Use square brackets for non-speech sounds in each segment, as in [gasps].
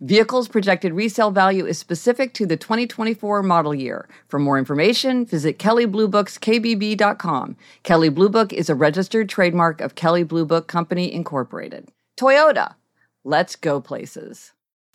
Vehicles projected resale value is specific to the 2024 model year. For more information, visit Kelley Blue Book's KBB.com. Kelley Blue Book is a registered trademark of Kelley Blue Book Company, Incorporated. Toyota. Let's go places.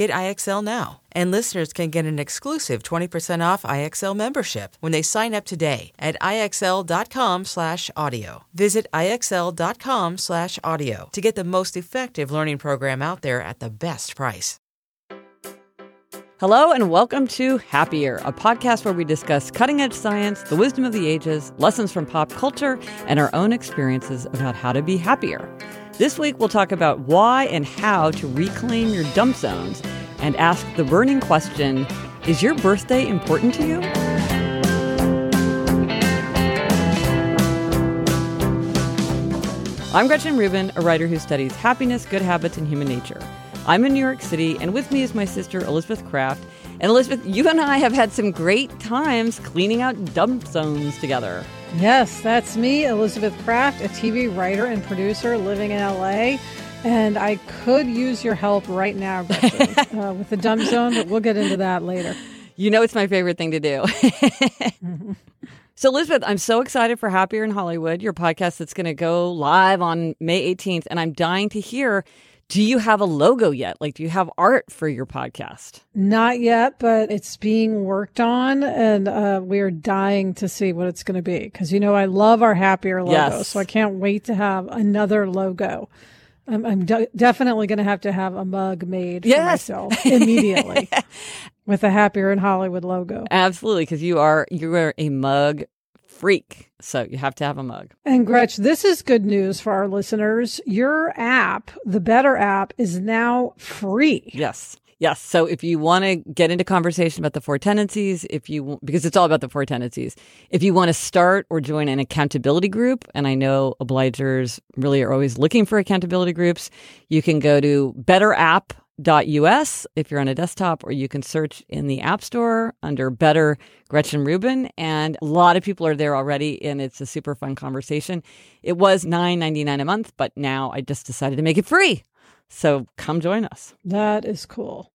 Get IXL now. And listeners can get an exclusive 20% off IXL membership when they sign up today at IXL.com/audio. Visit IXL.com/audio to get the most effective learning program out there at the best price. Hello, and welcome to Happier, a podcast where we discuss cutting edge science, the wisdom of the ages, lessons from pop culture, and our own experiences about how to be happier. This week, we'll talk about why and how to reclaim your dump zones and ask the burning question Is your birthday important to you? I'm Gretchen Rubin, a writer who studies happiness, good habits, and human nature. I'm in New York City, and with me is my sister Elizabeth Craft. And Elizabeth, you and I have had some great times cleaning out dump zones together. Yes, that's me, Elizabeth Craft, a TV writer and producer living in LA. And I could use your help right now Gretchen, [laughs] uh, with the dumb zone, but we'll get into that later. You know, it's my favorite thing to do. [laughs] So, Elizabeth, I'm so excited for Happier in Hollywood, your podcast that's going to go live on May 18th. And I'm dying to hear do you have a logo yet? Like, do you have art for your podcast? Not yet, but it's being worked on, and uh, we're dying to see what it's going to be. Because, you know, I love our Happier logo, Yes. so I can't wait to have another logo. I'm, I'm de- definitely going to have to have a mug made for Yes. myself immediately [laughs] with a Happier in Hollywood logo. Absolutely, because you are you are a mug freak, so you have to have a mug. And Gretch, this is good news for our listeners. Your app, the Better app, is now free. Yes. Yes. So if you want to get into conversation about the four tendencies, if you because it's all about the four tendencies, if you want to start or join an accountability group, and I know obligers really are always looking for accountability groups, you can go to betterapp.us if you're on a desktop, or you can search in the App Store under Better Gretchen Rubin, and a lot of people are there already, and it's a super fun conversation. It was nine ninety nine a month, but now I just decided to make it free. So come join us. That is cool.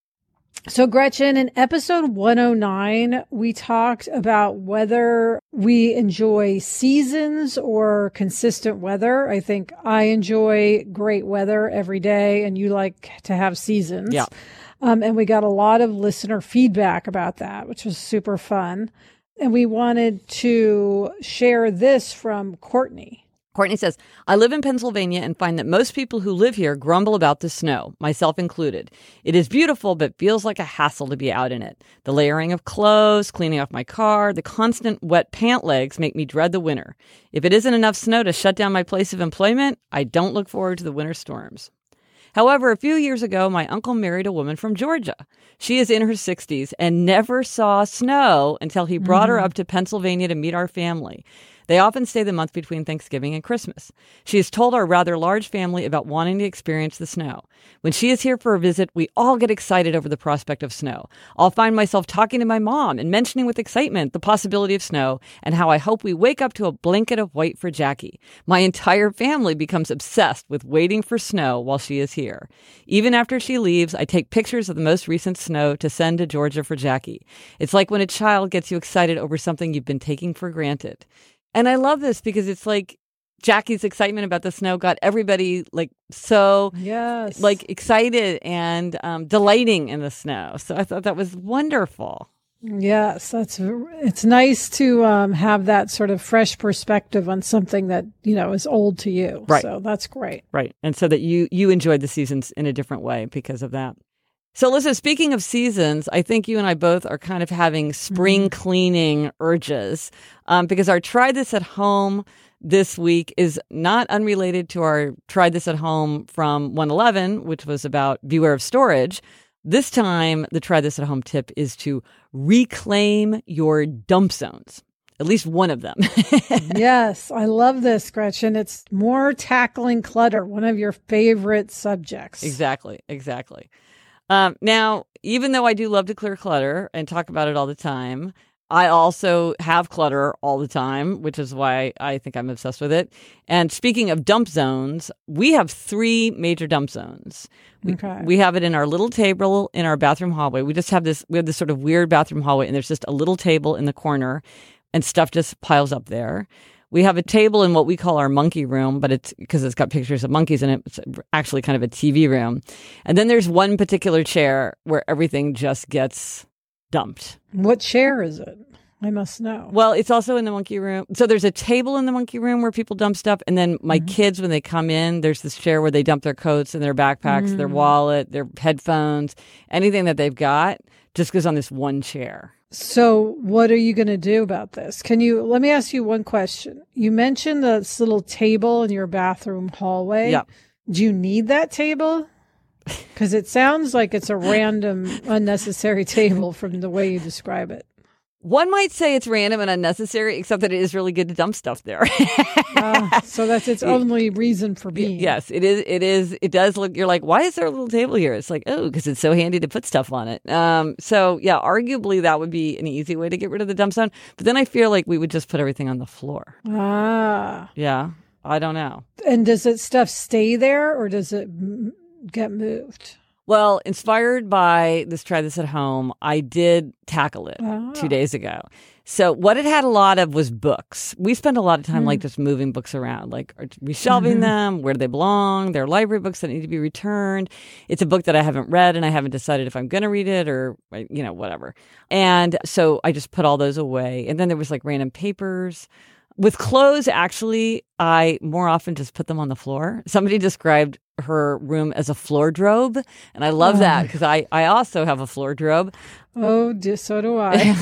So, Gretchen, in episode 109, we talked about whether we enjoy seasons or consistent weather. I think I enjoy great weather every day, and you like to have seasons. Yeah. Um, and we got a lot of listener feedback about that, which was super fun. And we wanted to share this from Courtney. Courtney says, I live in Pennsylvania and find that most people who live here grumble about the snow, myself included. It is beautiful, but feels like a hassle to be out in it. The layering of clothes, cleaning off my car, the constant wet pant legs make me dread the winter. If it isn't enough snow to shut down my place of employment, I don't look forward to the winter storms. However, a few years ago, my uncle married a woman from Georgia. She is in her 60s and never saw snow until he brought her mm-hmm. up to Pennsylvania to meet our family. They often stay the month between Thanksgiving and Christmas. She has told our rather large family about wanting to experience the snow. When she is here for a visit, we all get excited over the prospect of snow. I'll find myself talking to my mom and mentioning with excitement the possibility of snow and how I hope we wake up to a blanket of white for Jackie. My entire family becomes obsessed with waiting for snow while she is here. Even after she leaves, I take pictures of the most recent snow to send to Georgia for Jackie. It's like when a child gets you excited over something you've been taking for granted. And I love this because it's like Jackie's excitement about the snow got everybody like so Yes. like excited and um, delighting in the snow. So I thought that was wonderful. Yes, that's it's nice to um, have that sort of fresh perspective on something that you know is old to you. Right. So that's great. Right. And so that you you enjoyed the seasons in a different way because of that. So listen, speaking of seasons, I think you and I both are kind of having spring cleaning urges um, because our try this at home this week is not unrelated to our try this at home from 111, which was about beware of storage. This time, the try this at home tip is to reclaim your dump zones, at least one of them. [laughs] yes, I love this, Gretchen. It's more tackling clutter, one of your favorite subjects. Exactly, exactly. Um, now, even though I do love to clear clutter and talk about it all the time, I also have clutter all the time, which is why I think I'm obsessed with it. And speaking of dump zones, we have three major dump zones. We, Okay. we have it in our little table in our bathroom hallway. We just have this, we have this sort of weird bathroom hallway, and there's just a little table in the corner, and stuff just piles up there. We have a table in what we call our monkey room, but it's because it's got pictures of monkeys in it. It's actually kind of a TV room. And then there's one particular chair where everything just gets dumped. What chair is it? I must know. Well, it's also in the monkey room. So there's a table in the monkey room where people dump stuff. And then my mm-hmm. kids, when they come in, there's this chair where they dump their coats and their backpacks, their mm. wallet, their headphones, anything that they've got just goes on this one chair. So, what are you going to do about this? Can you let me ask you one question? You mentioned this little table in your bathroom hallway. Yeah. Do you need that table? [laughs] Because it sounds like it's a random, unnecessary table from the way you describe it. One might say it's random and unnecessary, except that it is really good to dump stuff there. [laughs] Ah, so that's its [laughs] only reason for being. yes, it is. It is. It does look. You're like, why is there a little table here? It's like, oh, because it's so handy to put stuff on it. Um. So yeah, arguably that would be an easy way to get rid of the dump zone. But then I feel like we would just put everything on the floor. Ah. Yeah. I don't know. And does it stuff stay there or does it get moved? Well, inspired by this try this at home, I did tackle it Ah. two days ago. So what it had a lot of was books. We spend a lot of time like hmm. just moving books around, like are reshelving mm-hmm. them, where do they belong? They're library books that need to be returned. It's a book that I haven't read and I haven't decided if I'm going to read it or uh, you know whatever. And so I just put all those away. And then there was like random papers. With clothes, actually, I more often just put them on the floor. Somebody [laughs] described her room as a floor drobe, and I love that oh. because I, I also have a floor drobe. Oh, so do I,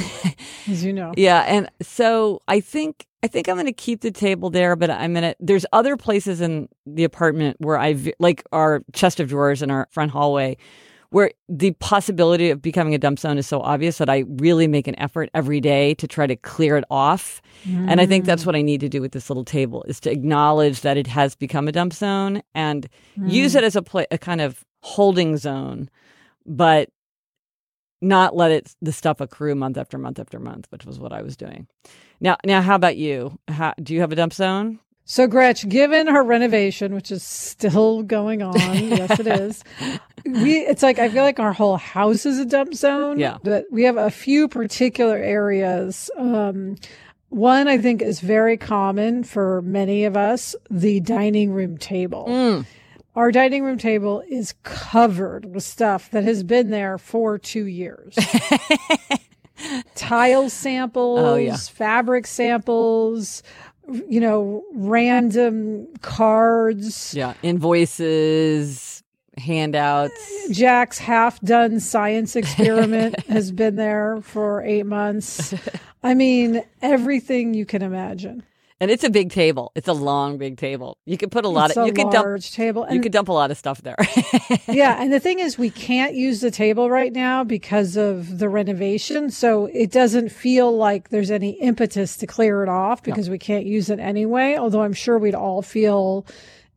[laughs] as you know. Yeah, and so I think I think I'm going to keep the table there, but I'm going to. There's other places in the apartment where I've like our chest of drawers in our front hallway, where the possibility of becoming a dump zone is so obvious that I really make an effort every day to try to clear it off. And I think that's what I need to do with this little table is to acknowledge that it has become a dump zone and use it as a pla a kind of holding zone, but not let it the stuff accrue month after month after month, which was what I was doing. Now, now, how about you? How, do you have a dump zone? So, Gretch, given her renovation, which is still going on, [laughs] yes, it is. We, it's like I feel like our whole house is a dump zone. Yeah. but we have a few particular areas. Um, one I think is very common for many of us: the dining room table. Our dining room table is covered with stuff that has been there for two years. [laughs] Tile samples, Oh, yeah. fabric samples, you know, random cards. Yeah, invoices, handouts. Uh, Jack's half done science experiment [laughs] has been there for eight months. I mean, everything you can imagine. And it's a big table. It's a long, big table. You could put a lot It's of a you could dump table. you And- could dump a lot of stuff there. [laughs] yeah, and the thing is, we can't use the table right now because of the renovation. So it doesn't feel like there's any impetus to clear it off because we can't use it anyway. Although I'm sure we'd all feel,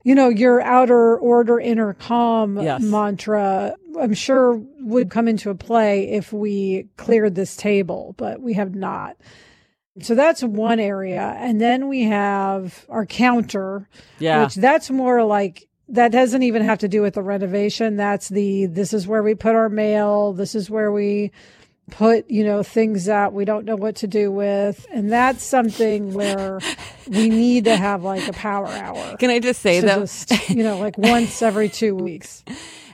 you know, your outer order, inner calm Yes. mantra. I'm sure would come into play if we cleared this table, but we have not. So that's one area. And then we have our counter, yeah. which that's more like that doesn't even have to do with the renovation. That's the this is where we put our mail. This is where we put, you know, things that we don't know what to do with. And that's something where we need to have like a power hour. Can I just say that just, you know, like once every two [laughs] weeks.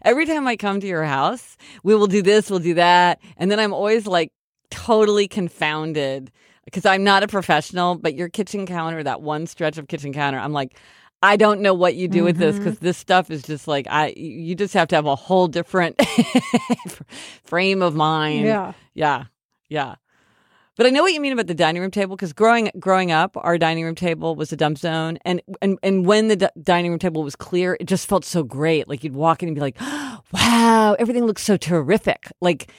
every time I come to your house, we will do this, we'll do that. And then I'm always like totally confounded because I'm not a professional, but your kitchen counter, that one stretch of kitchen counter, I'm like, I don't know what you do with this Mm-hmm. because this stuff is just like I. You just have to have a whole different [laughs] frame of mind. Yeah. yeah, yeah. But I know what you mean about the dining room table because growing growing up, our dining room table was a dump zone, and and and when the d- dining room table was clear, it just felt so great. Like you'd walk in and be like, [gasps] "Wow, everything looks so terrific!" Like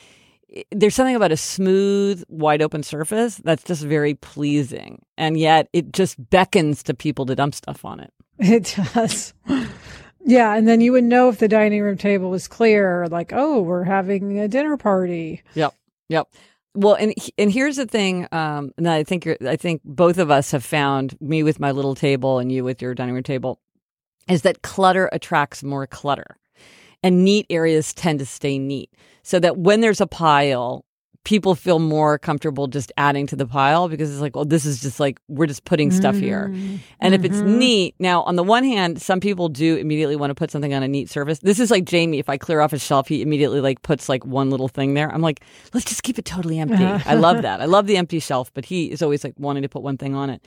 there's something about a smooth, wide open surface that's just very pleasing, and yet it just beckons to people to dump stuff on it. It does. Yeah. And then you would know if the dining room table was clear, like, oh, we're having a dinner party. Yep. Yep. Well, and and here's the thing. Um, and I think you're, I think both of us have found me with my little table and you with your dining room table, is that clutter attracts more clutter, and neat areas tend to stay neat. So that when there's a pile, people feel more comfortable just adding to the pile because it's like, well, this is just like we're just putting stuff here. Mm-hmm. And if it's neat, now on the one hand, some people do immediately want to put something on a neat surface. This is like Jamie. If I clear off a shelf, he immediately like puts like one little thing there. I'm like, let's just keep it totally empty. I love [laughs] that. I love the empty shelf, but he is always like wanting to put one thing on it.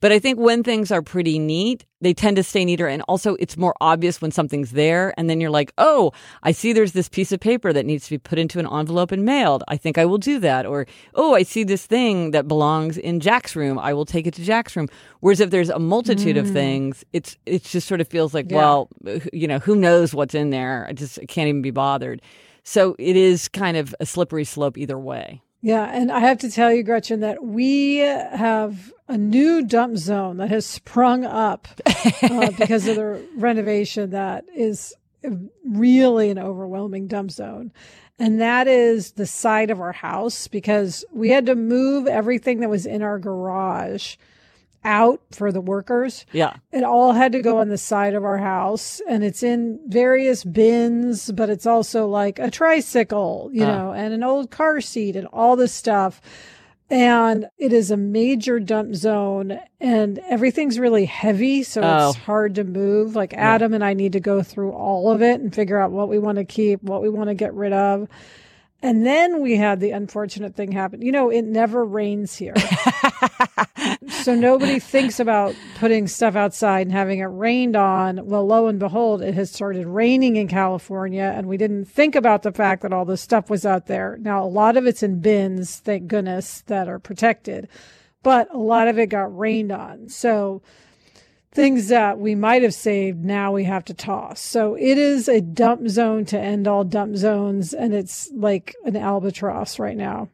But I think when things are pretty neat, they tend to stay neater. And also, it's more obvious when something's there. And then you're like, oh, I see there's this piece of paper that needs to be put into an envelope and mailed. I think I will do that. Or, oh, I see this thing that belongs in Jack's room. I will take it to Jack's room. Whereas if there's a multitude of mm. things, it's it just sort of feels like, Yeah. well, you know, who knows what's in there? I just can't even be bothered. So it is kind of a slippery slope either way. Yeah, and I have to tell you, Gretchen, that we have a new dump zone that has sprung up uh, [laughs] because of the renovation that is really an overwhelming dump zone. And that is the side of our house because we had to move everything that was in our garage out for the workers Yeah. it all had to go on the side of our house and it's in various bins but it's also like a tricycle you Ah. know and an old car seat and all this stuff and it is a major dump zone and everything's really heavy so Oh. it's hard to move like adam and i need to go through all of it and figure out what we want to keep what we want to get rid of and then we had the unfortunate thing happen you know it never rains here [laughs] so nobody thinks about putting stuff outside and having it rained on. Well, lo and behold, it has started raining in California, and we didn't think about the fact that all this stuff was out there. Now, a lot of it's in bins, thank goodness, that are protected, but a lot of it got rained on. So things that we might have saved now we have to toss. So it is a dump zone to end all dump zones, and it's like an albatross right now.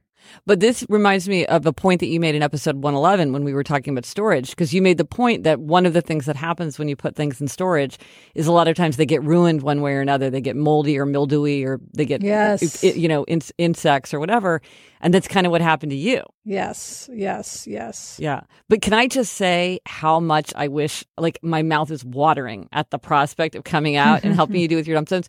But this reminds me of a point that you made in episode 111 when we were talking about storage, because you made the point that one of the things that happens when you put things in storage is a lot of times they get ruined one way or another. They get moldy or mildewy or they get, Yes. you know, in, insects or whatever. And that's kind of what happened to you. Yes, yes, yes. Yeah. But can I just say how much I wish, like, my mouth is watering at the prospect of coming out and helping [laughs] you do with your dump zones.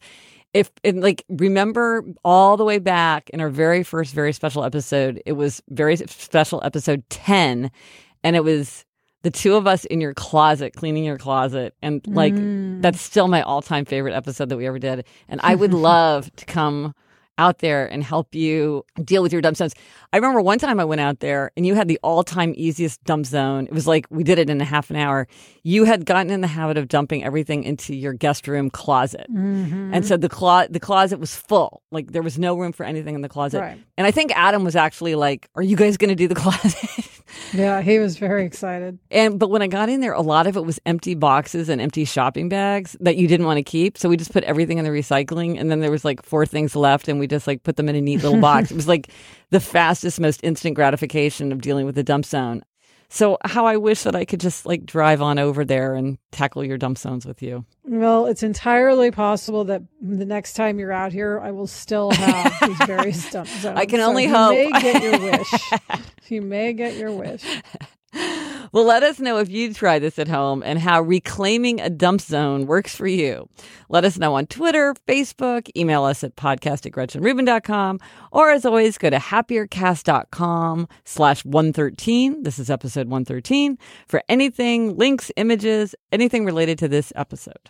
If, and like, remember all the way back in our very first, very special episode, it was very special episode 10, and it was the two of us in your closet, cleaning your closet. And like, mm. that's still my all time favorite episode that we ever did. And I would [laughs] love to come out there and help you deal with your dumb zones. I remember one time I went out there and you had the all time easiest dump zone. It was like we did it in a half an hour. You had gotten in the habit of dumping everything into your guest room closet. Mm-hmm. And so the, clo- the closet was full. Like there was no room for anything in the closet. Right. And I think Adam was actually like, Are you guys going to do the [laughs] closet? Yeah, he was very excited. And but when I got in there, a lot of it was empty boxes and empty shopping bags that you didn't want to keep. So we just put everything in the recycling, and then there was like four things left, and we just like put them in a neat little box. it was like the fastest, most instant gratification of dealing with the dump zone. So how I wish that I could just like drive on over there and tackle your dump zones with you. Well, it's entirely possible that the next time you're out here, I will still have [laughs] these various dump zones. I can So only you hope. may get your wish. [laughs] you may get your wish. [laughs] Well, let us know if you try this at home and how reclaiming a dump zone works for you. Let us know on Twitter, Facebook, email us at podcast at gretchenrubin.com, or as always, go to happiercast.com slash 113. This is episode 113 for anything, links, images, anything related to this episode.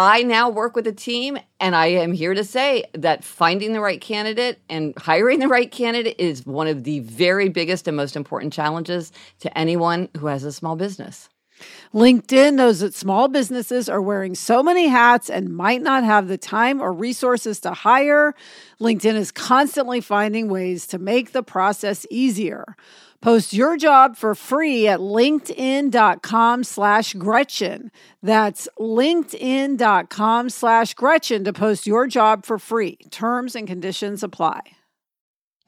I now work with a team, and I am here to say that finding the right candidate and hiring the right candidate is one of the very biggest and most important challenges to anyone who has a small business. LinkedIn knows that small businesses are wearing so many hats and might not have the time or resources to hire. LinkedIn is constantly finding ways to make the process easier. Post your job for free at linkedin.com slash Gretchen. That's linkedin.com slash Gretchen to post your job for free. Terms and conditions apply.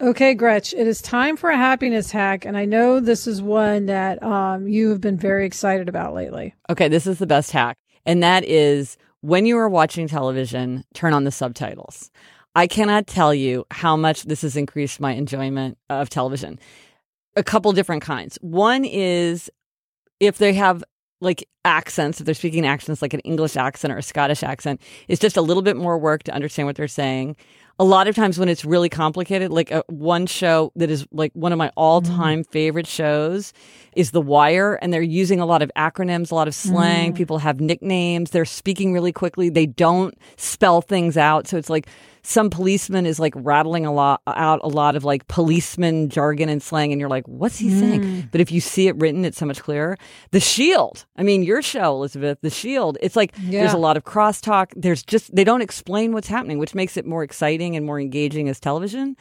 Okay, Gretch, it is time for a happiness hack. And I know this is one that um, you have been very excited about lately. Okay, this is the best hack. And that is when you are watching television, turn on the subtitles. I cannot tell you how much this has increased my enjoyment of television. A couple different kinds. One is if they have like accents, if they're speaking accents like an English accent or a Scottish accent, it's just a little bit more work to understand what they're saying. A lot of times when it's really complicated, like a, one show that is like one of my all time mm. favorite shows is The Wire, and they're using a lot of acronyms, a lot of slang. Mm. People have nicknames. They're speaking really quickly. They don't spell things out. So it's like some policeman is like rattling a lot out a lot of like policeman jargon and slang, and you're like, what's he saying? Hmm. But if you see it written, it's so much clearer. The Shield. I mean, your show, Elizabeth, The Shield. It's like there's a lot of crosstalk. There's just they don't explain what's happening, which makes it more exciting and more engaging as television.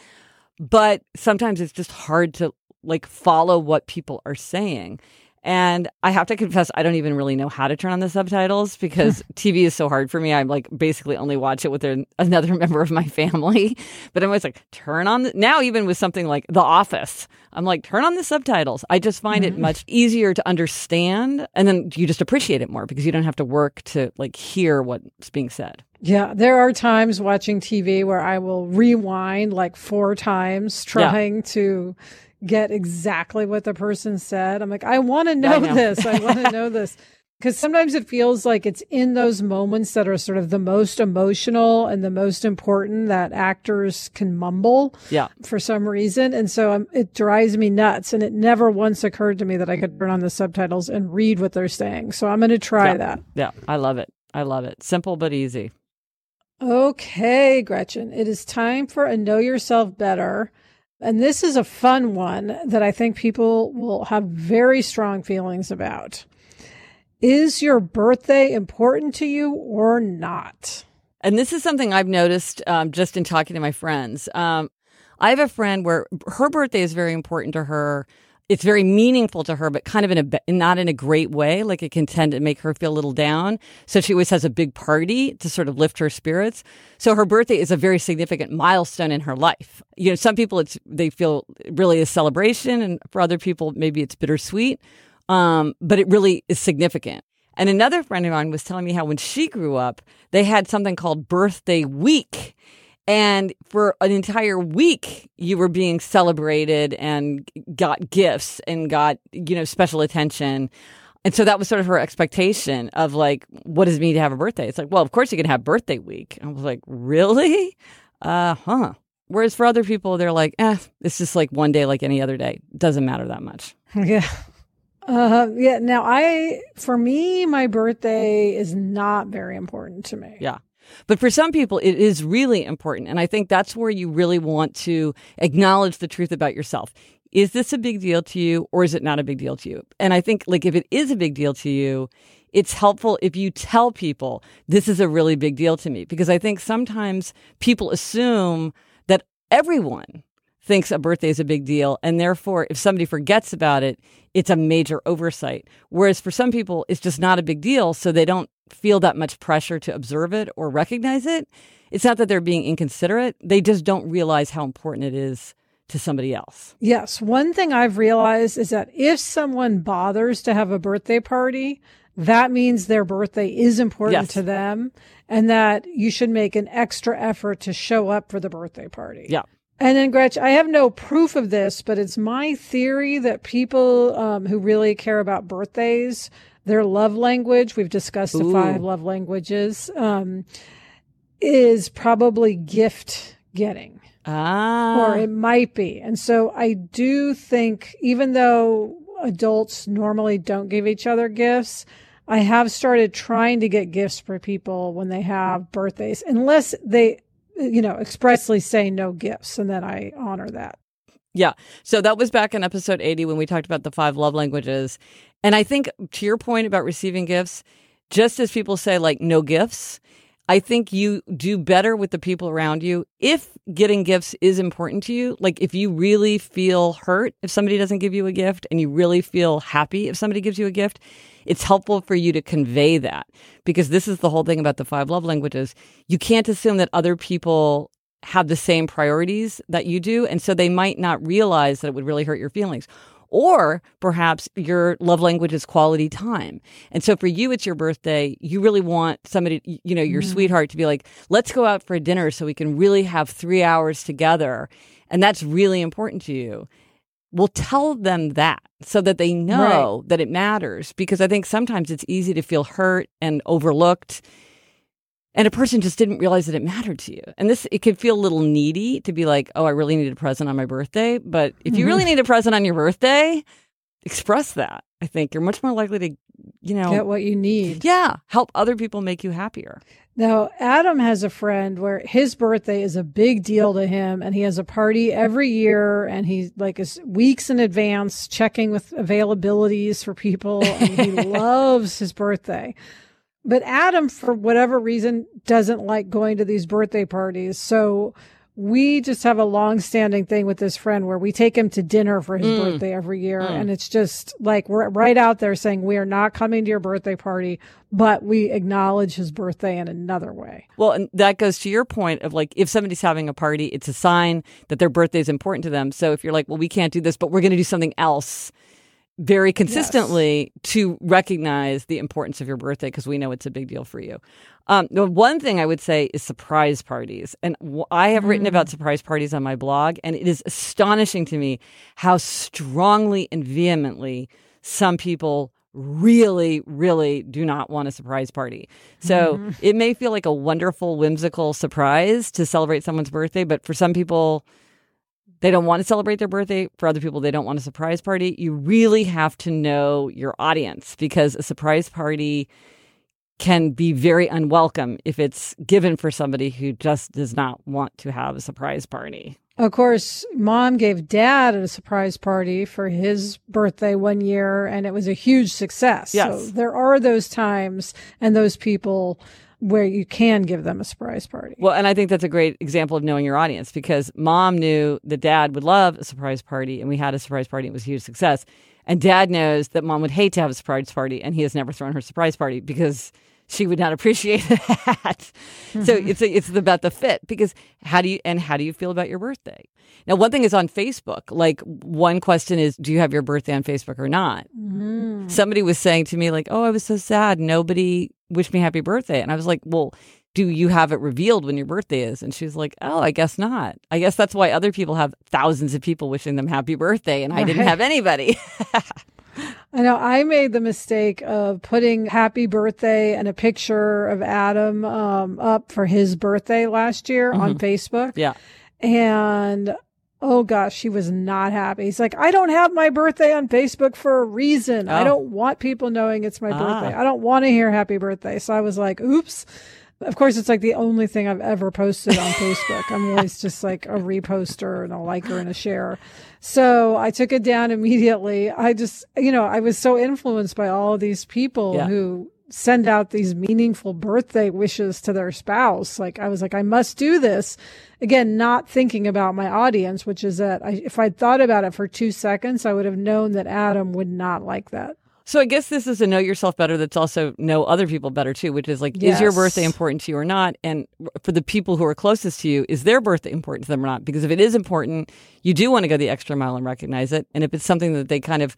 But sometimes it's just hard to like follow what people are saying. And I have to confess, I don't even really know how to turn on the subtitles because [laughs] TV is so hard for me. I'm like basically only watch it with an- another [laughs] member of my family. But I'm always like, turn on the, now, even with something like The Office, I'm like, turn on the subtitles. I just find it mm-hmm. much easier to understand. And then you just appreciate it more because you don't have to work to like hear what's being said. Yeah, there are times watching TV where I will rewind like four times trying to get exactly what the person said. I'm like, I want to know, know. this. I want to [laughs] know this. Because sometimes it feels like it's in those moments that are sort of the most emotional and the most important that actors can mumble Yeah. for some reason. And so um, it drives me nuts. And it never once occurred to me that I could turn on the subtitles and read what they're saying. So I'm going to try Yeah. that. Yeah. I love it. I love it. Simple but easy. Okay, Gretchen, it is time for a Know Yourself Better. And this is a fun one that I think people will have very strong feelings about. Is your birthday important to you or not? And this is something I've noticed um, just in talking to my friends. Um, I have a friend where her birthday is very important to her. It's very meaningful to her, but kind of in a not in a great way. Like it can tend to make her feel a little down. So she always has a big party to sort of lift her spirits. So her birthday is a very significant milestone in her life. You know, some people it's they feel really a celebration, and for other people maybe it's bittersweet. Um, but it really is significant. And another friend of mine was telling me how when she grew up, they had something called birthday week. And for an entire week, you were being celebrated and got gifts and got, you know, special attention. And so that was sort of her expectation of like, what does it mean to have a birthday? It's like, well, of course you can have birthday week. I was like, really? Uh huh. Whereas for other people, they're like, eh, it's just like one day like any other day. Doesn't matter that much. [laughs] Yeah. Uh, yeah. Now, I, for me, my birthday is not very important to me. Yeah. But for some people, it is really important. And I think that's where you really want to acknowledge the truth about yourself. Is this a big deal to you or is it not a big deal to you? And I think, like, if it is a big deal to you, it's helpful if you tell people this is a really big deal to me. Because I think sometimes people assume that everyone thinks a birthday is a big deal. And therefore, if somebody forgets about it, it's a major oversight. Whereas for some people, it's just not a big deal. So they don't feel that much pressure to observe it or recognize it. It's not that they're being inconsiderate, they just don't realize how important it is to somebody else. Yes. One thing I've realized is that if someone bothers to have a birthday party, that means their birthday is important Yes. to them and that you should make an extra effort to show up for the birthday party. Yeah. And then, Gretch, I have no proof of this, but it's my theory that people um, who really care about birthdays, their love language, we've discussed the five love languages, um, is probably gift getting Ah. or it might be. And so I do think, even though adults normally don't give each other gifts, I have started trying to get gifts for people when they have birthdays, unless they, you know, expressly say no gifts. And then I honor that. Yeah. So that was back in episode 80 when we talked about the five love languages. And I think to your point about receiving gifts, just as people say, like, no gifts, I think you do better with the people around you if getting gifts is important to you. Like, if you really feel hurt if somebody doesn't give you a gift and you really feel happy if somebody gives you a gift, it's helpful for you to convey that because this is the whole thing about the five love languages. You can't assume that other people have the same priorities that you do. And so they might not realize that it would really hurt your feelings. Or perhaps your love language is quality time. And so for you, it's your birthday. You really want somebody, you know, your mm-hmm. sweetheart to be like, let's go out for a dinner so we can really have three hours together. And that's really important to you. Well, tell them that so that they know that it matters because I think sometimes it's easy to feel hurt and overlooked and a person just didn't realize that it mattered to you. And this, it could feel a little needy to be like, oh, I really need a present on my birthday. But if you really mm-hmm. need a present on your birthday, express that. I think you're much more likely to, you know, Get what you need. yeah, help other people make you happier. Now, Adam has a friend where his birthday is a big deal to him and he has a party every year and he like is weeks in advance checking with availabilities for people and he [laughs] loves his birthday. But Adam, for whatever reason, doesn't like going to these birthday parties. So we just have a long standing thing with this friend where we take him to dinner for his mm. birthday every year. Mm. And it's just like we're right out there saying, we are not coming to your birthday party, but we acknowledge his birthday in another way. Well, and that goes to your point of like, if somebody's having a party, it's a sign that their birthday is important to them. So if you're like, well, we can't do this, but we're going to do something else very consistently to recognize the importance of your birthday because we know it's a big deal for you. Um, the one thing I would say is surprise parties. And w- I have written about surprise parties on my blog, and it is astonishing to me how strongly and vehemently some people really, really do not want a surprise party. So mm-hmm. it may feel like a wonderful, whimsical surprise to celebrate someone's birthday, but for some people, they don't want to celebrate their birthday. For other people, they don't want a surprise party. You really have to know your audience because a surprise party can be very unwelcome if it's given for somebody who just does not want to have a surprise party. Of course, mom gave dad a surprise party for his birthday one year, and it was a huge success. Yes. So there are those times and those people where you can give them a surprise party. Well, and I think that's a great example of knowing your audience because mom knew that dad would love a surprise party, and we had a surprise party. It was a huge success. And dad knows that mom would hate to have a surprise party, and he has never thrown her surprise party because she would not appreciate [laughs] that. Mm-hmm. So it's a, it's about the fit because how do you and how do you feel about your birthday? Now, one thing is on Facebook. Like one question is, do you have your birthday on Facebook or not? Mm-hmm. Somebody was saying to me like, "Oh, I was so sad. Nobody wished me happy birthday," and I was like, "Well." Do you have it revealed when your birthday is? And she's like, Oh, I guess not. I guess that's why other people have thousands of people wishing them happy birthday, and I didn't have anybody. [laughs] [laughs] I know I made the mistake of putting happy birthday and a picture of Adam um, up for his birthday last year mm-hmm. on Facebook. Yeah. And oh gosh, he was not happy. He's like, I don't have my birthday on Facebook for a reason. Oh. I don't want people knowing it's my ah. birthday. I don't want to hear happy birthday. So I was like, oops. Of course, it's like the only thing I've ever posted on Facebook. I'm [laughs] always just like a reposter and a liker and a share. So I took it down immediately. I just, you know, I was so influenced by all of these people yeah. who send out these meaningful birthday wishes to their spouse. Like I was like, I must do this. Again, not thinking about my audience, which is that I, if I'd thought about it for two seconds, I would have known that Adam would not like that. So I guess this is a know yourself better that's also know other people better too, which is like, yes. is your birthday important to you or not? And for the people who are closest to you, is their birthday important to them or not? Because if it is important, you do want to go the extra mile and recognize it. And if it's something that they kind of,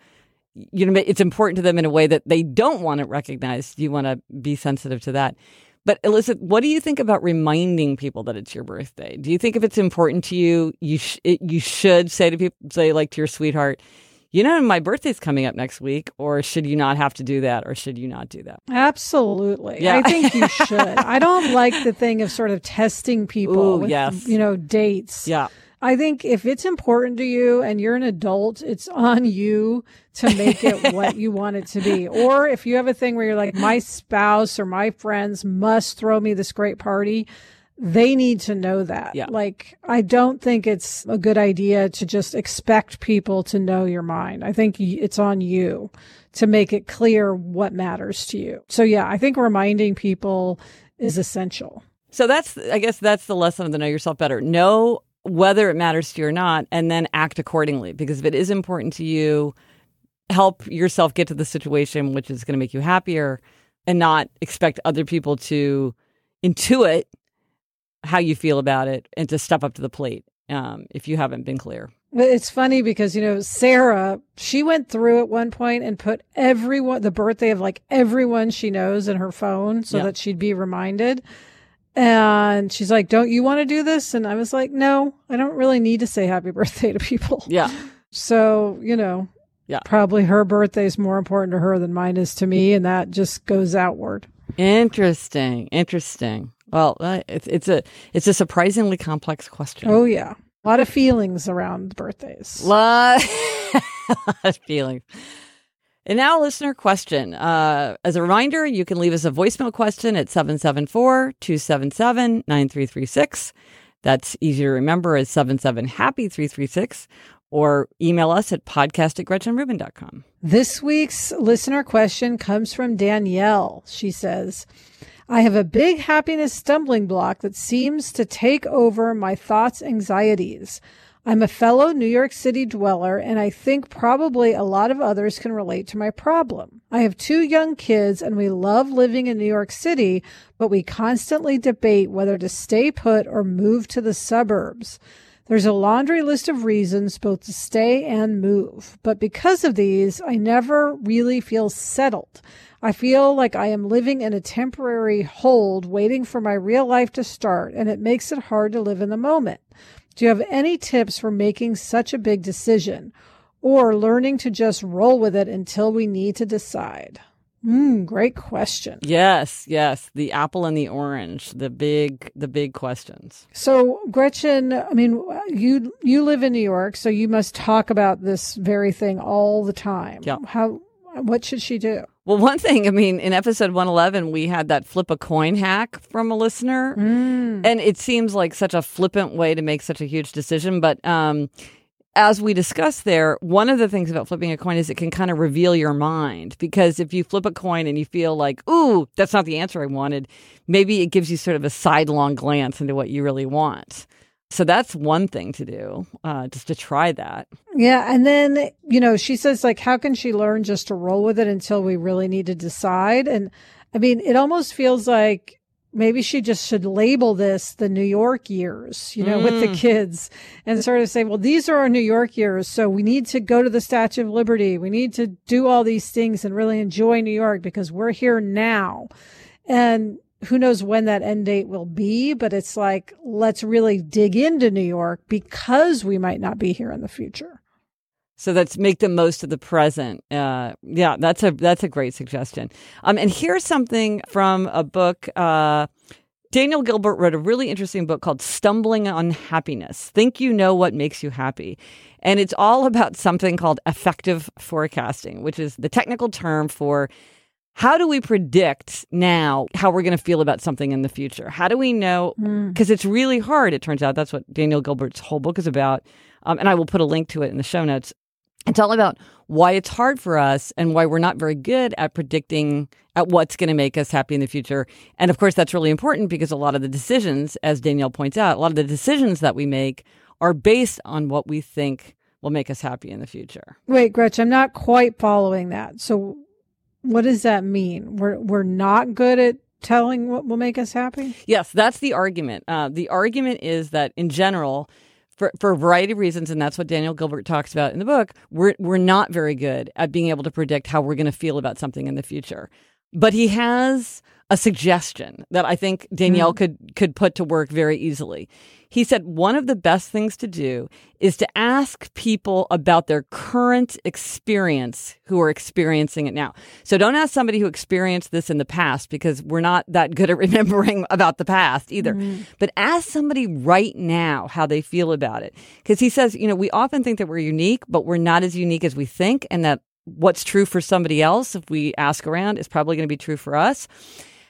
you know, it's important to them in a way that they don't want it recognized, you want to be sensitive to that. But Alyssa, what do you think about reminding people that it's your birthday? Do you think if it's important to you, you sh- it, you should say to people, say like to your sweetheart, you know, my birthday's coming up next week, or should you not have to do that, or should you not do that? Absolutely. Yeah. I think you [laughs] should. I don't like the thing of sort of testing people Ooh, with, yes. you know, dates. Yeah. I think if it's important to you and you're an adult, it's on you to make it [laughs] what you want it to be. Or if you have a thing where you're like, my spouse or my friends must throw me this great party, they need to know that. Yeah. Like, I don't think it's a good idea to just expect people to know your mind. I think it's on you to make it clear what matters to you. So yeah, I think reminding people is essential. So that's, I guess that's the lesson of the know yourself better. Know whether it matters to you or not, and then act accordingly. Because if it is important to you, help yourself get to the situation which is going to make you happier and not expect other people to intuit how you feel about it and to step up to the plate um, if you haven't been clear. It's funny because, you know, Sarah, she went through at one point and put everyone, the birthday of like everyone she knows in her phone so yeah. that she'd be reminded. And she's like, Don't you want to do this? And I was like, No, I don't really need to say happy [laughs] birthday to people. Yeah. So, you know, yeah. probably her birthday is more important to her than mine is to me. And that just goes outward. Interesting. Interesting. Well, uh, it's it's a it's a surprisingly complex question. Oh yeah, a lot of feelings around birthdays. [laughs] Lot, a lot of feelings. And now, a listener question. Uh, as a reminder, you can leave us a voicemail question at 774 277 9336. That's easy to remember as 77 happy 336 or email us at podcast at gretchenrubin.com. This week's listener question comes from Danielle. She says, I have a big happiness stumbling block that seems to take over my thoughts, anxieties. I'm a fellow New York City dweller, and I think probably a lot of others can relate to my problem. I have two young kids, and we love living in New York City, but we constantly debate whether to stay put or move to the suburbs. There's a laundry list of reasons both to stay and move, but because of these, I never really feel settled. I feel like I am living in a temporary hold, waiting for my real life to start, and it makes it hard to live in the moment. Do you have any tips for making such a big decision? or learning to just roll with it until we need to decide? Mm, great question. Yes, yes. The apple and the orange, the big the big questions. So, Gretchen, I mean, you you live in New York, so you must talk about this very thing all the time. Yeah. How what should she do? Well, one thing, I mean, in episode 111, we had that flip a coin hack from a listener. Mm. And it seems like such a flippant way to make such a huge decision. But um, as we discussed there, one of the things about flipping a coin is it can kind of reveal your mind because if you flip a coin and you feel like, ooh, that's not the answer I wanted, maybe it gives you sort of a sidelong glance into what you really want. So that's one thing to do, uh, just to try that. Yeah. And then, you know, she says, like, how can she learn just to roll with it until we really need to decide? And I mean, it almost feels like maybe she just should label this the New York years, you know, with the mm. kids and sort of say, well, these are our New York years. So we need to go to the Statue of Liberty. We need to do all these things and really enjoy New York because we're here now. And who knows when that end date will be, but it's like, let's really dig into New York because we might not be here in the future. So that's make the most of the present. Uh, yeah, that's a that's a great suggestion. Um, and here's something from a book. Uh, Daniel Gilbert wrote a really interesting book called Stumbling on Happiness. Think you know what makes you happy. And it's all about something called affective forecasting, which is the technical term for how do we predict now how we're going to feel about something in the future? How do we know? Because it's really hard, it turns out. That's what Daniel Gilbert's whole book is about. Um, and I will put a link to it in the show notes. It's all about why it's hard for us and why we're not very good at predicting at what's going to make us happy in the future. And of course, that's really important because a lot of the decisions, as Danielle points out, a lot of the decisions that we make are based on what we think will make us happy in the future. Wait, Gretchen, I'm not quite following that. So what does that mean? We're we're not good at telling what will make us happy? Yes, that's the argument. Uh, the argument is that in general, for, for a variety of reasons, and that's what Daniel Gilbert talks about in the book, we're, we're not very good at being able to predict how we're going to feel about something in the future. But he has a suggestion that I think Danielle mm-hmm. could could put to work very easily. He said one of the best things to do is to ask people about their current experience who are experiencing it now. So don't ask somebody who experienced this in the past because we're not that good at [laughs] remembering about the past either. Mm-hmm. But ask somebody right now how they feel about it. Because he says, you know, we often think that we're unique, but we're not as unique as we think and that what's true for somebody else if we ask around is probably going to be true for us.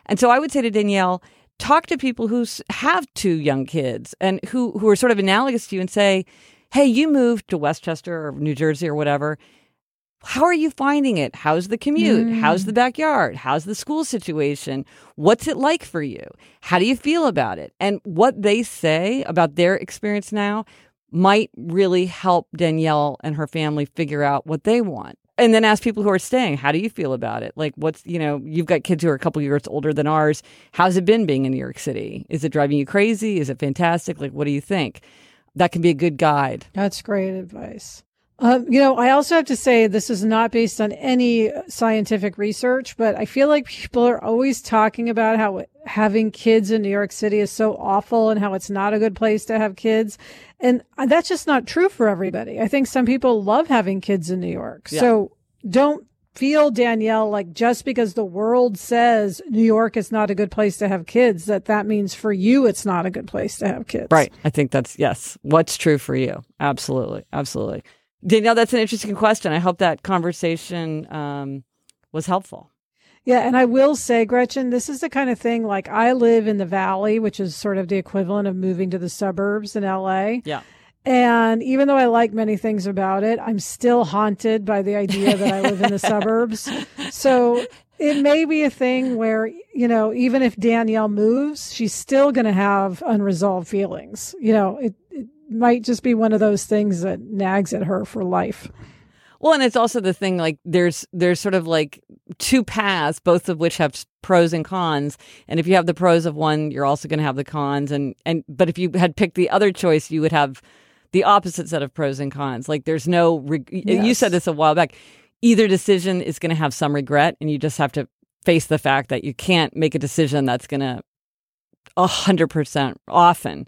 And so I would say to Danielle, talk to people who have two young kids and who who are sort of analogous to you and say, "Hey, you moved to Westchester or New Jersey or whatever. How are you finding it? How's the commute? How's the mm. backyard? How's the school situation? What's it like for you? How do you feel about it?" And what they say about their experience now might really help Danielle and her family figure out what they want. And then ask people who are staying, how do you feel about it? Like, what's, you know, you've got kids who are a couple years older than ours. How's it been being in New York City? Is it driving you crazy? Is it fantastic? Like, what do you think? That can be a good guide. That's great advice. Um, you know, I also have to say this is not based on any scientific research, but I feel like people are always talking about how having kids in New York City is so awful and how it's not a good place to have kids. And that's just not true for everybody. I think some people love having kids in New York. So don't feel Danielle like just because the world says New York is not a good place to have kids, that that means for you it's not a good place to have kids. Right. I think that's, yes, what's true for you. Absolutely. Absolutely. Danielle, that's an interesting question. I hope that conversation um, was helpful. Yeah, and I will say, Gretchen, this is the kind of thing like I live in the valley, which is sort of the equivalent of moving to the suburbs in LA. Yeah. And even though I like many things about it, I'm still haunted by the idea that I live in the [laughs] suburbs. So it may be a thing where, you know, even if Danielle moves, she's still going to have unresolved feelings. You know, it, it might just be one of those things that nags at her for life. Well, and it's also the thing like there's there's sort of like two paths, both of which have pros and cons. And if you have the pros of one, you're also going to have the cons. And and but if you had picked the other choice, you would have the opposite set of pros and cons. Like there's no reg- you said this a while back. Either decision is going to have some regret, and you just have to face the fact that you can't make a decision that's going to a hundred percent often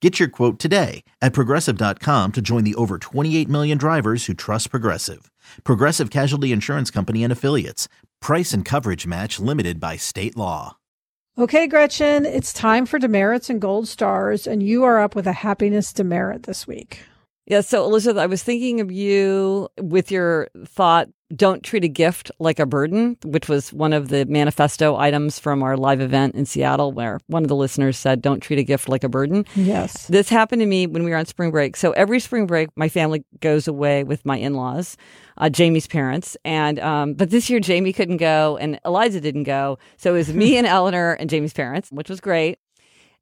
Get your quote today at progressive.com to join the over 28 million drivers who trust Progressive. Progressive Casualty Insurance Company and Affiliates. Price and coverage match limited by state law. Okay, Gretchen, it's time for demerits and gold stars, and you are up with a happiness demerit this week. Yeah. So, Elizabeth, I was thinking of you with your thought don't treat a gift like a burden, which was one of the manifesto items from our live event in Seattle, where one of the listeners said, Don't treat a gift like a burden. Yes. This happened to me when we were on spring break. So every spring break, my family goes away with my in laws, uh, Jamie's parents. And, um, but this year, Jamie couldn't go and Eliza didn't go. So it was me [laughs] and Eleanor and Jamie's parents, which was great.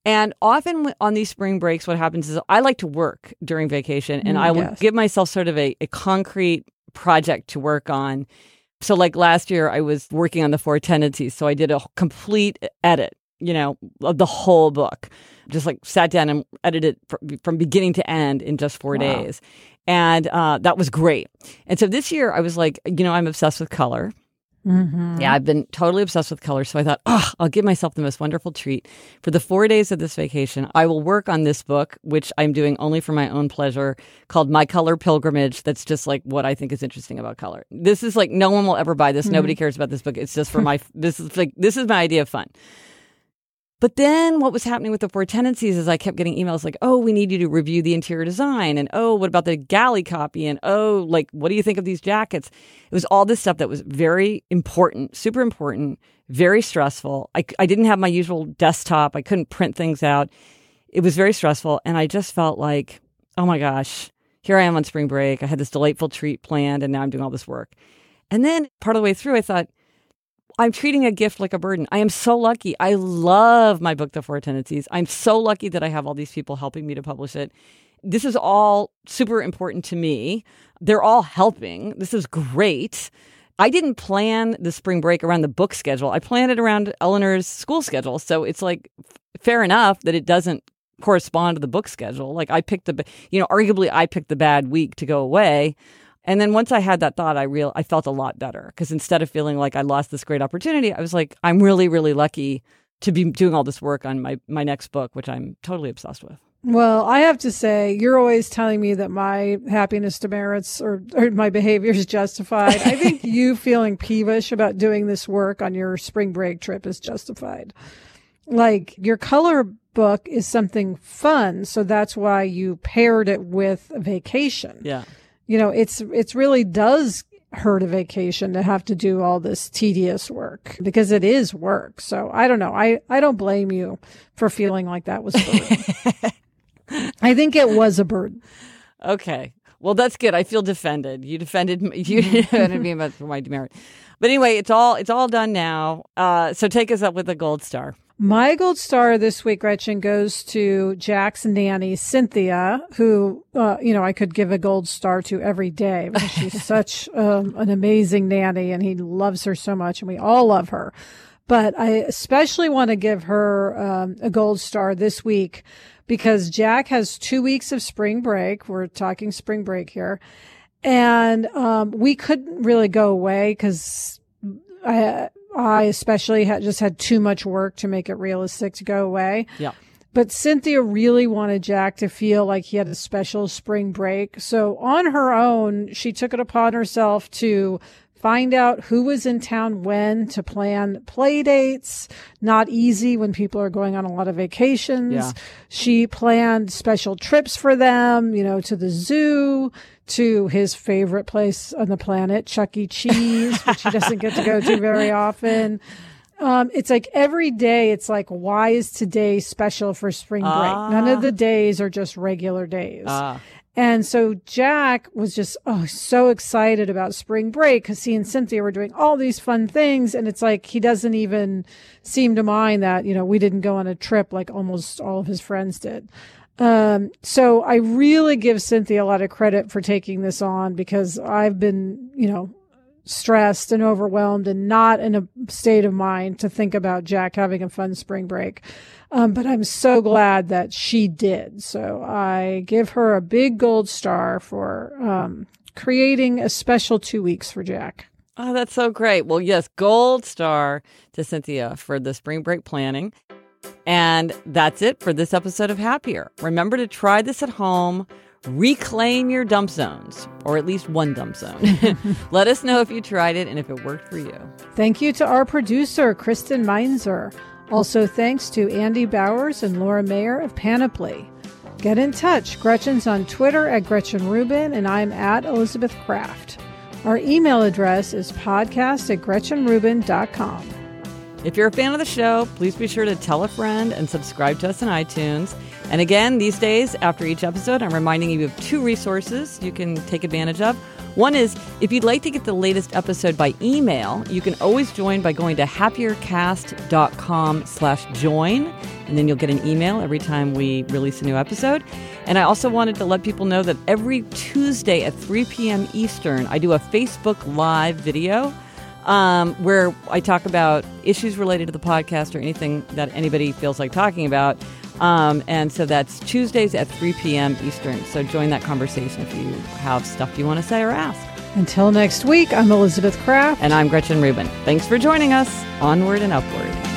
And often on these spring breaks, what happens is I like to work during vacation and Mm, I will yes. give myself sort of a, a concrete project to work on. So, like last year, I was working on the four tendencies. So, I did a complete edit, you know, of the whole book. Just like sat down and edited fr- from beginning to end in just four Wow. days. And uh, that was great. And so this year, I was like, you know, I'm obsessed with color. Mm-hmm. Yeah, I've been totally obsessed with color. So I thought, oh, I'll give myself the most wonderful treat. For the four days of this vacation, I will work on this book, which I'm doing only for my own pleasure, called My Color Pilgrimage. That's just like what I think is interesting about color. This is like, no one will ever buy this. Nobody cares about this book. It's just for my, this is like, this is my idea of fun. But then what was happening with the four tendencies is I kept getting emails like, oh, we need you to review the interior design. And oh, what about the galley copy? And oh, like, what do you think of these jackets? It was all this stuff that was very important, super important, very stressful. I, I didn't have my usual desktop. I couldn't print things out. It was very stressful. And I just felt like, oh my gosh, here I am on spring break. I had this delightful treat planned and now I'm doing all this work. And then part of the way through, I thought, I'm treating a gift like a burden. I am so lucky. I love my book, The Four Tendencies. I'm so lucky that I have all these people helping me to publish it. This is all super important to me. They're all helping. This is great. I didn't plan the spring break around the book schedule. I planned it around Eleanor's school schedule. So it's like fair enough that it doesn't correspond to the book schedule. Like I picked the, you know, arguably I picked the bad week to go away. And then once I had that thought, I real I felt a lot better because instead of feeling like I lost this great opportunity, I was like, I'm really, really lucky to be doing all this work on my my next book, which I'm totally obsessed with. Well, I have to say, you're always telling me that my happiness demerits or, or my behavior is justified. I think [laughs] you feeling peevish about doing this work on your spring break trip is justified. Like your color book is something fun, so that's why you paired it with a vacation. Yeah. You know, it's it's really does hurt a vacation to have to do all this tedious work because it is work. So I don't know. I I don't blame you for feeling like that was a burden. [laughs] I think it was a burden. Okay. Well, that's good. I feel defended. You defended m- you defended me about my demerit. But anyway, it's all it's all done now. Uh, so take us up with a gold star. My gold star this week, Gretchen, goes to Jack's nanny, Cynthia, who, uh, you know, I could give a gold star to every day she's [laughs] such um, an amazing nanny and he loves her so much and we all love her. But I especially want to give her um, a gold star this week because Jack has two weeks of spring break. We're talking spring break here. And um, we couldn't really go away because I, I especially had just had too much work to make it realistic to go away. Yeah. But Cynthia really wanted Jack to feel like he had a special spring break. So on her own, she took it upon herself to find out who was in town when to plan play dates. Not easy when people are going on a lot of vacations. Yeah. She planned special trips for them, you know, to the zoo, to his favorite place on the planet, Chuck E. Cheese, which he doesn't get to go to very [laughs] often. Um, it's like every day, it's like, why is today special for spring break? None of the days are just regular days. Ah. And so Jack was just oh so excited about spring break because he and Cynthia were doing all these fun things, and it's like he doesn't even seem to mind that you know we didn't go on a trip like almost all of his friends did. Um, so I really give Cynthia a lot of credit for taking this on because I've been you know stressed and overwhelmed and not in a state of mind to think about Jack having a fun spring break. Um, but I'm so glad that she did. So I give her a big gold star for um, creating a special two weeks for Jack. Oh, that's so great. Well, yes, gold star to Cynthia for the spring break planning. And that's it for this episode of Happier. Remember to try this at home. Reclaim your dump zones, or at least one dump zone. [laughs] [laughs] Let us know if you tried it and if it worked for you. Thank you to our producer, Kristen Meinzer. Also, thanks to Andy Bowers and Laura Mayer of Panoply. Get in touch. Gretchen's on Twitter at Gretchen Rubin, and I'm at Elizabeth Craft. Our email address is podcast at GretchenRubin.com. If you're a fan of the show, please be sure to tell a friend and subscribe to us on iTunes. And again, these days, after each episode, I'm reminding you of two resources you can take advantage of. One is if you'd like to get the latest episode by email, you can always join by going to happiercast.com slash join, and then you'll get an email every time we release a new episode. And I also wanted to let people know that every Tuesday at 3 p.m. Eastern, I do a Facebook Live video um, where I talk about issues related to the podcast or anything that anybody feels like talking about. Um, and so that's Tuesdays at 3 p.m. Eastern. So join that conversation if you have stuff you want to say or ask. Until next week, I'm Elizabeth Craft. And I'm Gretchen Rubin. Thanks for joining us. Onward and upward.